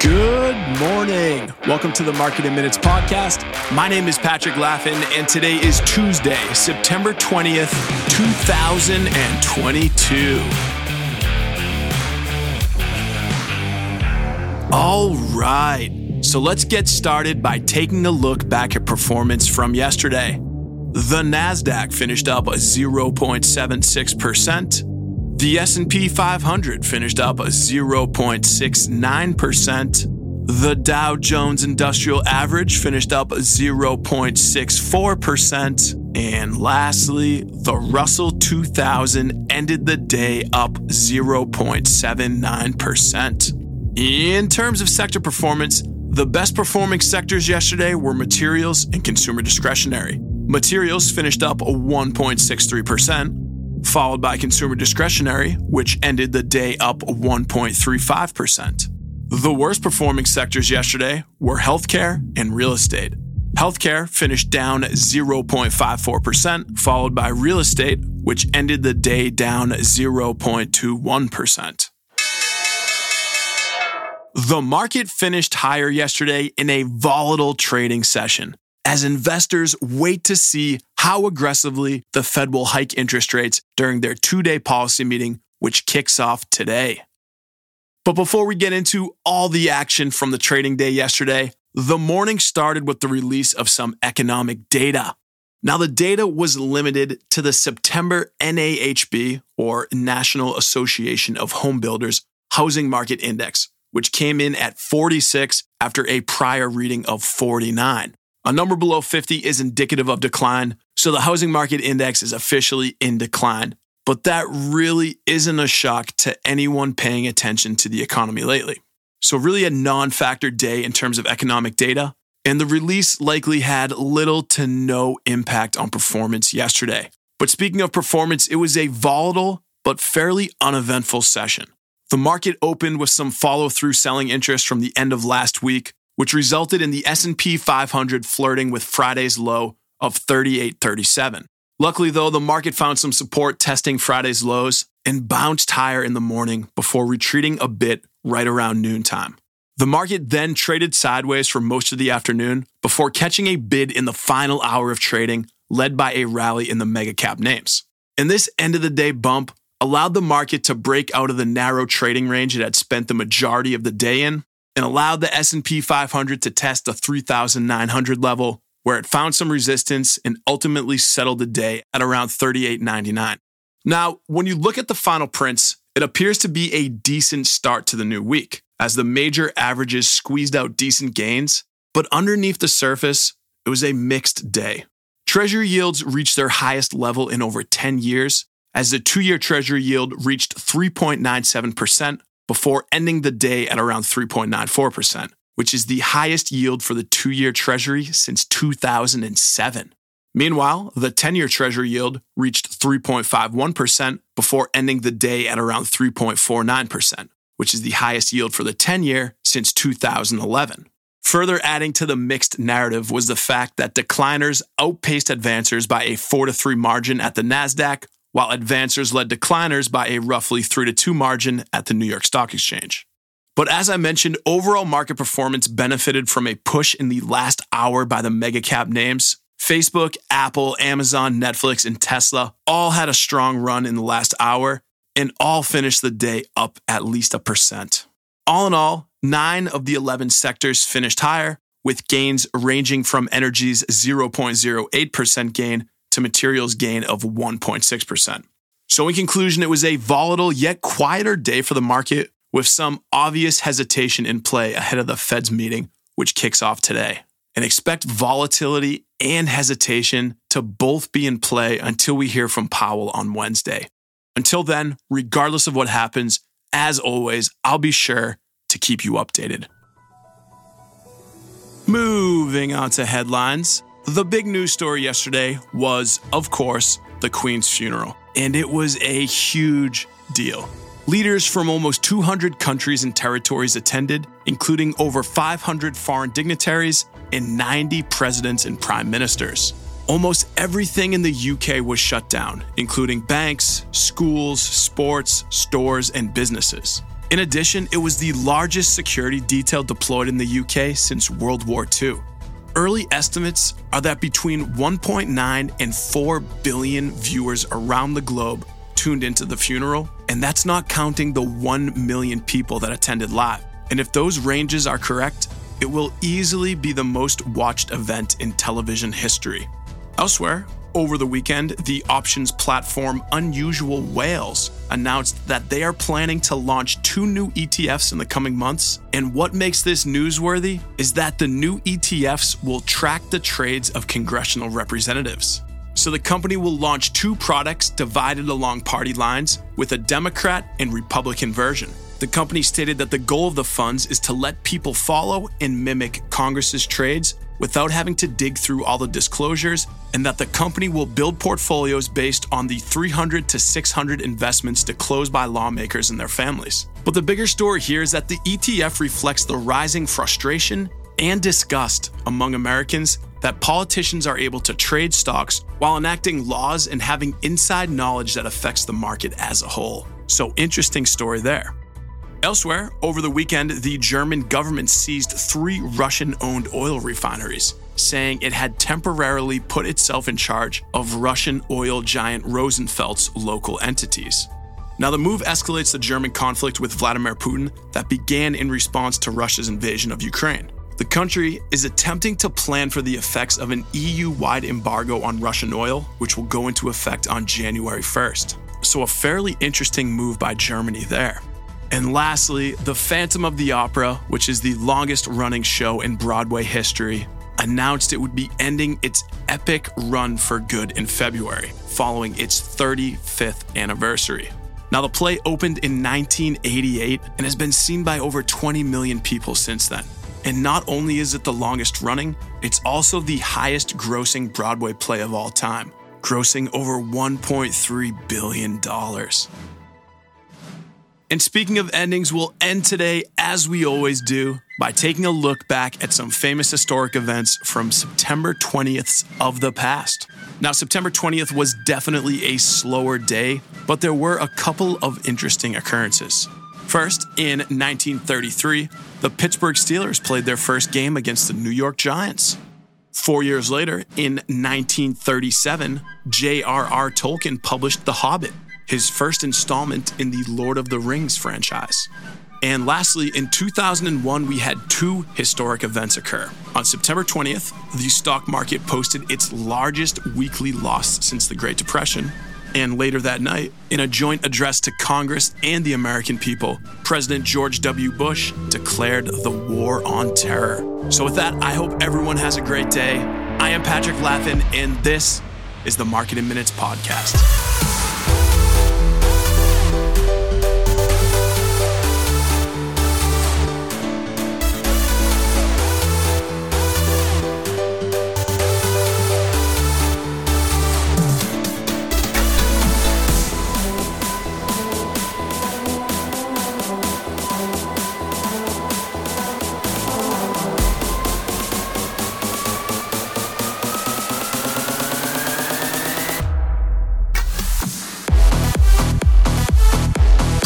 Good morning. Welcome to the Market in Minutes podcast. My name is Patrick Laffin, and today is Tuesday, September 20th, 2022. All right, so let's get started by taking a look back at performance from yesterday. The Nasdaq finished up 0.76%. The S&P 500 finished up a 0.69%. The Dow Jones Industrial Average finished up 0.64%, and lastly, the Russell 2000 ended the day up 0.79%. In terms of sector performance, the best performing sectors yesterday were materials and consumer discretionary. Materials finished up 1.63%, followed by consumer discretionary, which ended the day up 1.35%. The worst performing sectors yesterday were healthcare and real estate. Healthcare finished down 0.54%, followed by real estate, which ended the day down 0.21%. The market finished higher yesterday in a volatile trading session as investors wait to see how aggressively the Fed will hike interest rates during their two day policy meeting, which kicks off today. But before we get into all the action from the trading day yesterday, the morning started with the release of some economic data. Now, the data was limited to the September NAHB, or National Association of Home Builders, Housing Market Index, which came in at 46 after a prior reading of 49. A number below 50 is indicative of decline, so the housing market index is officially in decline. But that really isn't a shock to anyone paying attention to the economy lately. So, really, a non factor day in terms of economic data, and the release likely had little to no impact on performance yesterday. But speaking of performance, it was a volatile but fairly uneventful session. The market opened with some follow-through selling interest from the end of last week, which resulted in the S&P 500 flirting with Friday's low of 3837. Luckily though, the market found some support testing Friday's lows and bounced higher in the morning before retreating a bit right around noontime. The market then traded sideways for most of the afternoon before catching a bid in the final hour of trading led by a rally in the mega cap names. And this end of the day bump allowed the market to break out of the narrow trading range it had spent the majority of the day in and allowed the S&P 500 to test the 3900 level where it found some resistance and ultimately settled the day at around 38.99. Now, when you look at the final prints, it appears to be a decent start to the new week as the major averages squeezed out decent gains, but underneath the surface, it was a mixed day. Treasury yields reached their highest level in over 10 years as the 2-year treasury yield reached 3.97% before ending the day at around 3.94%, which is the highest yield for the two year Treasury since 2007. Meanwhile, the 10 year Treasury yield reached 3.51% before ending the day at around 3.49%, which is the highest yield for the 10 year since 2011. Further adding to the mixed narrative was the fact that decliners outpaced advancers by a 4 to 3 margin at the NASDAQ, while advancers led decliners by a roughly 3 to 2 margin at the New York Stock Exchange. But as I mentioned, overall market performance benefited from a push in the last hour by the mega cap names. Facebook, Apple, Amazon, Netflix, and Tesla all had a strong run in the last hour and all finished the day up at least a percent. All in all, nine of the 11 sectors finished higher, with gains ranging from energy's 0.08% gain to materials gain of 1.6%. So, in conclusion, it was a volatile yet quieter day for the market with some obvious hesitation in play ahead of the Fed's meeting, which kicks off today. And expect volatility and hesitation to both be in play until we hear from Powell on Wednesday. Until then, regardless of what happens, as always, I'll be sure to keep you updated. Moving on to headlines. The big news story yesterday was, of course, the Queen's funeral, and it was a huge deal. Leaders from almost 200 countries and territories attended, including over 500 foreign dignitaries and 90 presidents and prime ministers. Almost everything in the UK was shut down, including banks, schools, sports, stores, and businesses. In addition, it was the largest security detail deployed in the UK since World War II. Early estimates are that between 1.9 and 4 billion viewers around the globe tuned into the funeral, and that's not counting the 1 million people that attended live. And if those ranges are correct, it will easily be the most watched event in television history. Elsewhere, over the weekend, the options platform Unusual Whales announced that they are planning to launch two new ETFs in the coming months. And what makes this newsworthy is that the new ETFs will track the trades of congressional representatives. So the company will launch two products divided along party lines with a Democrat and Republican version. The company stated that the goal of the funds is to let people follow and mimic Congress's trades without having to dig through all the disclosures, and that the company will build portfolios based on the 300 to 600 investments disclosed by lawmakers and their families. But the bigger story here is that the ETF reflects the rising frustration and disgust among Americans that politicians are able to trade stocks while enacting laws and having inside knowledge that affects the market as a whole. So, interesting story there. Elsewhere, over the weekend, the German government seized three Russian owned oil refineries, saying it had temporarily put itself in charge of Russian oil giant Rosneft's local entities. Now, the move escalates the German conflict with Vladimir Putin that began in response to Russia's invasion of Ukraine. The country is attempting to plan for the effects of an EU wide embargo on Russian oil, which will go into effect on January 1st. So, a fairly interesting move by Germany there. And lastly, The Phantom of the Opera, which is the longest running show in Broadway history, announced it would be ending its epic run for good in February, following its 35th anniversary. Now, the play opened in 1988 and has been seen by over 20 million people since then. And not only is it the longest running, it's also the highest grossing Broadway play of all time, grossing over $1.3 billion. And speaking of endings, we'll end today, as we always do, by taking a look back at some famous historic events from September 20th of the past. Now, September 20th was definitely a slower day, but there were a couple of interesting occurrences. First, in 1933, the Pittsburgh Steelers played their first game against the New York Giants. Four years later, in 1937, J.R.R. Tolkien published The Hobbit, his first installment in the Lord of the Rings franchise. And lastly, in 2001, we had two historic events occur. On September 20th, the stock market posted its largest weekly loss since the Great Depression. And later that night, in a joint address to Congress and the American people, President George W. Bush declared the war on terror. So, with that, I hope everyone has a great day. I am Patrick Laffin, and this is the Market in Minutes podcast.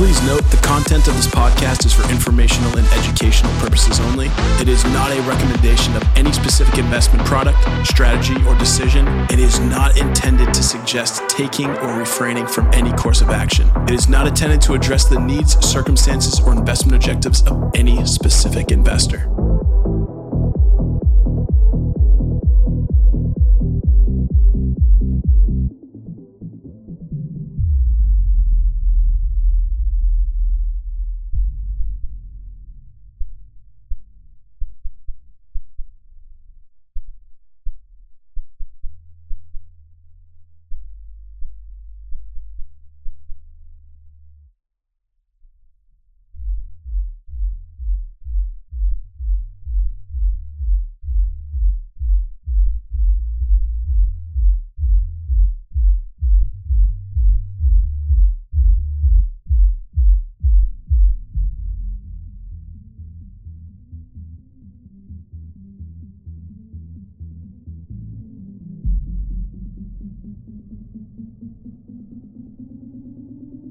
Please note the content of this podcast is for informational and educational purposes only. It is not a recommendation of any specific investment product, strategy, or decision. It is not intended to suggest taking or refraining from any course of action. It is not intended to address the needs, circumstances, or investment objectives of any specific investor.